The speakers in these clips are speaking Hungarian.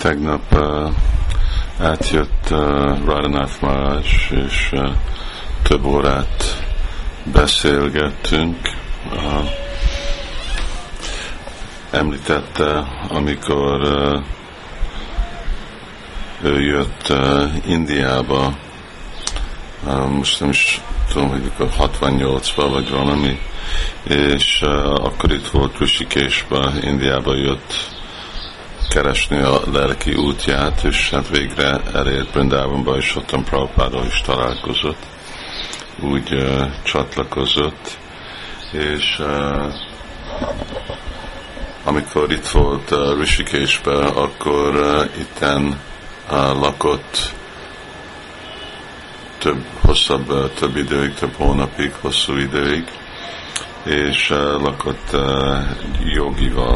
tegnap uh, átjött uh, Radhanath Maharaj, és uh, több órát beszélgettünk. Uh, említette, amikor uh, ő jött uh, Indiába, uh, most nem is tudom, hogy 68-ban vagy valami, és uh, akkor itt volt Rishikeshba, Indiába jött keresni a lelki útját, és hát végre elért Brindávonba, és ott a Prabhupádal is találkozott, úgy uh, csatlakozott, és uh, amikor itt volt uh, Rishikeshbe, akkor uh, itten uh, lakott több, hosszabb, uh, több időig, több hónapig, hosszú időig, és uh, lakott uh, jogival,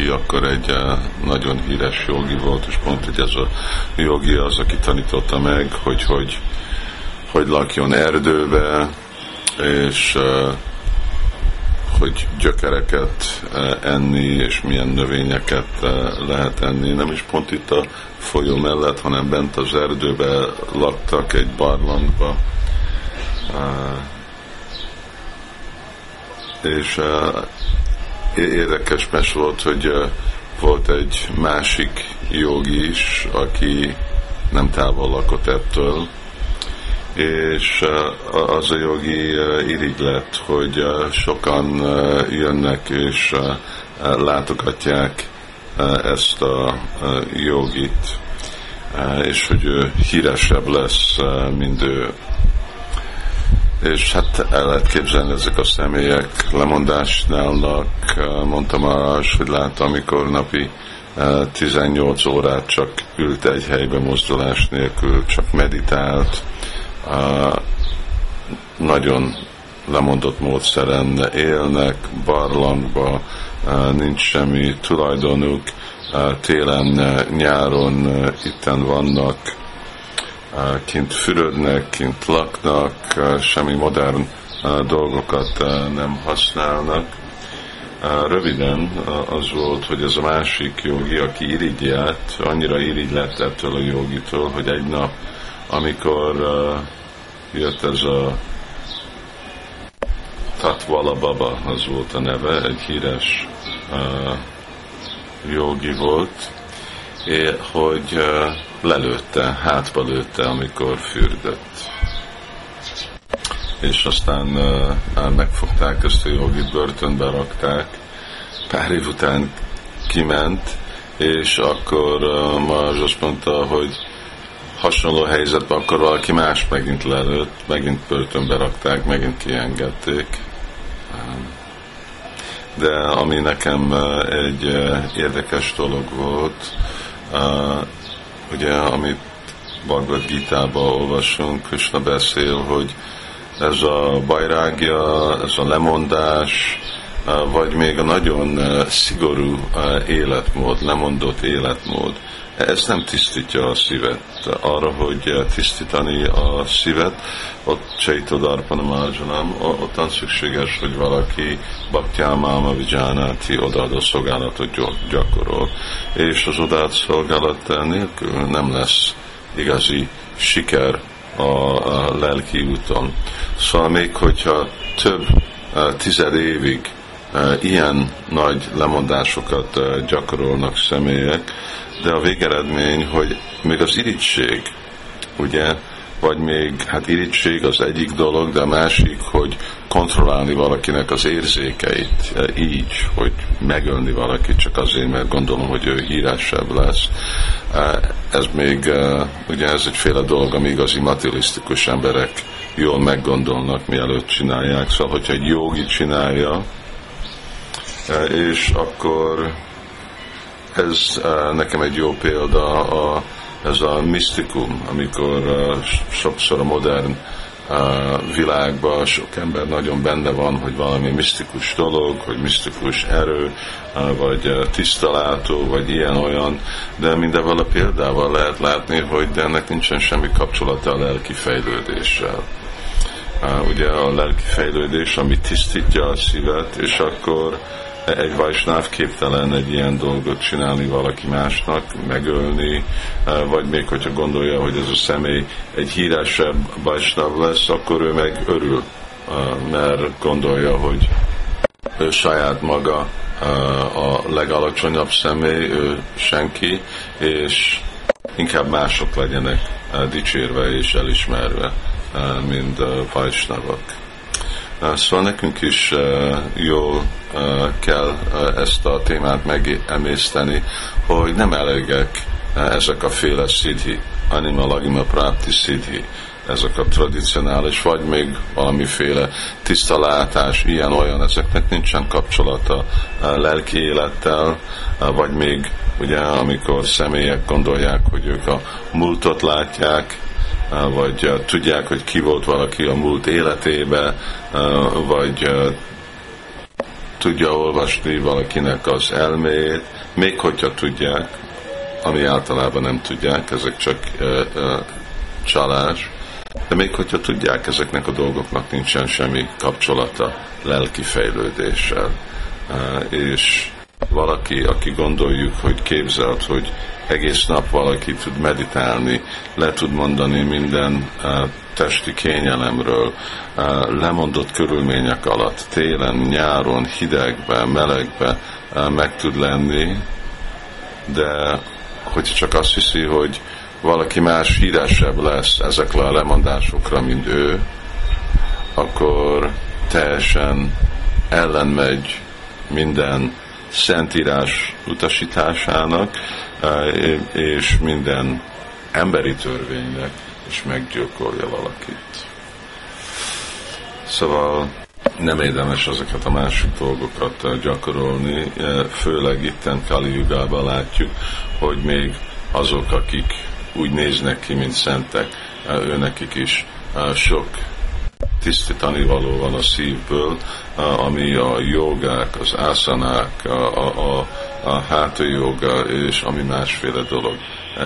aki akkor egy uh, nagyon híres jogi volt, és pont hogy ez a jogi az, aki tanította meg, hogy hogy, hogy lakjon erdőbe, és uh, hogy gyökereket enni, és milyen növényeket lehet enni. Nem is pont itt a folyó mellett, hanem bent az erdőbe laktak egy barlangba. És érdekes mes volt, hogy volt egy másik jogi is, aki nem távol lakott ettől, és az a jogi irigylet, hogy sokan jönnek és látogatják ezt a jogit, és hogy ő híresebb lesz, mint ő. És hát el lehet képzelni ezek a személyek lemondásnálnak, mondtam arra, hogy láttam, amikor napi 18 órát csak ült egy helybe mozdulás nélkül, csak meditált, nagyon lemondott módszeren élnek, barlangba, nincs semmi tulajdonuk, télen, nyáron itten vannak, kint fürödnek, kint laknak, semmi modern dolgokat nem használnak. Röviden az volt, hogy ez a másik jogi, aki irigyelt, annyira irigy lett ettől a jogitól, hogy egy nap, amikor jött ez a Tatwala Baba, az volt a neve, egy híres jogi volt, hogy lelőtte, hátba lőtte, amikor fürdött. És aztán megfogták ezt a jogit, börtönbe rakták, pár év után kiment, és akkor Marzs azt mondta, hogy hasonló helyzetben akkor valaki más megint lelőtt, megint börtönbe rakták, megint kiengedték. De ami nekem egy érdekes dolog volt, ugye amit Bhagavad Gita-ba olvasunk, Krishna beszél, hogy ez a bajrágja, ez a lemondás, vagy még a nagyon szigorú életmód, lemondott életmód, ez nem tisztítja a szívet. Arra, hogy tisztítani a szívet, ott Csaitodarpana Marjanam, ottan szükséges, hogy valaki Bhaktyámáma Vijánáti odaadó szolgálatot gyakorol. És az odaadó szolgálat nélkül nem lesz igazi siker a lelki úton. Szóval még hogyha több tized évig ilyen nagy lemondásokat gyakorolnak személyek, de a végeredmény, hogy még az irigység, ugye, vagy még, hát irigység az egyik dolog, de a másik, hogy kontrollálni valakinek az érzékeit így, hogy megölni valakit csak azért, mert gondolom, hogy ő híresebb lesz. Ez még, ugye ez egyféle dolog, ami igazi materialisztikus emberek jól meggondolnak, mielőtt csinálják. Szóval, hogyha egy jogi csinálja, és akkor ez nekem egy jó példa, a, ez a misztikum, amikor sokszor a modern világban sok ember nagyon benne van, hogy valami misztikus dolog, hogy misztikus erő, vagy tisztalátó, vagy ilyen-olyan, de mindenvel a példával lehet látni, hogy de ennek nincsen semmi kapcsolata a lelki fejlődéssel. Ugye a lelki fejlődés, ami tisztítja a szívet, és akkor egy vajsnáv képtelen egy ilyen dolgot csinálni valaki másnak, megölni, vagy még hogyha gondolja, hogy ez a személy egy híresebb vajsnáv lesz, akkor ő meg örül, mert gondolja, hogy ő saját maga a legalacsonyabb személy, ő senki, és inkább mások legyenek dicsérve és elismerve, mint vajsnavak. Szóval nekünk is jól kell ezt a témát megemészteni, hogy nem elegek ezek a féle szidhi, anima lagima prápti szidhi, ezek a tradicionális, vagy még valamiféle tiszta látás, ilyen-olyan, ezeknek nincsen kapcsolata lelki élettel, vagy még ugye amikor személyek gondolják, hogy ők a múltot látják, vagy tudják, hogy ki volt valaki a múlt életébe, vagy tudja olvasni valakinek az elméjét, még hogyha tudják, ami általában nem tudják, ezek csak csalás, de még hogyha tudják, ezeknek a dolgoknak nincsen semmi kapcsolata lelki fejlődéssel. És valaki, aki gondoljuk, hogy képzelt, hogy egész nap valaki tud meditálni, le tud mondani minden testi kényelemről, lemondott körülmények alatt, télen, nyáron, hidegben, melegben meg tud lenni, de hogyha csak azt hiszi, hogy valaki más híresebb lesz ezekre a lemondásokra, mint ő, akkor teljesen ellenmegy minden szentírás utasításának, eh, és minden emberi törvénynek, és meggyilkolja valakit. Szóval nem érdemes ezeket a másik dolgokat eh, gyakorolni, eh, főleg itten Kali látjuk, hogy még azok, akik úgy néznek ki, mint szentek, őnekik is sok tisztítani való van a szívből, ami a jogák, az ászanák, a, a, a, a háta joga és ami másféle dolog,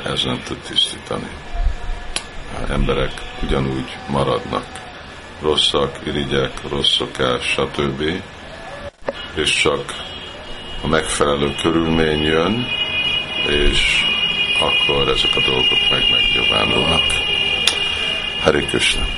ez nem tud tisztítani. Emberek ugyanúgy maradnak. Rosszak, irigyek, rossz szokás, stb. És csak a megfelelő körülmény jön, és akkor ezek a dolgok meg megnyilvánulnak. Hari Krishna.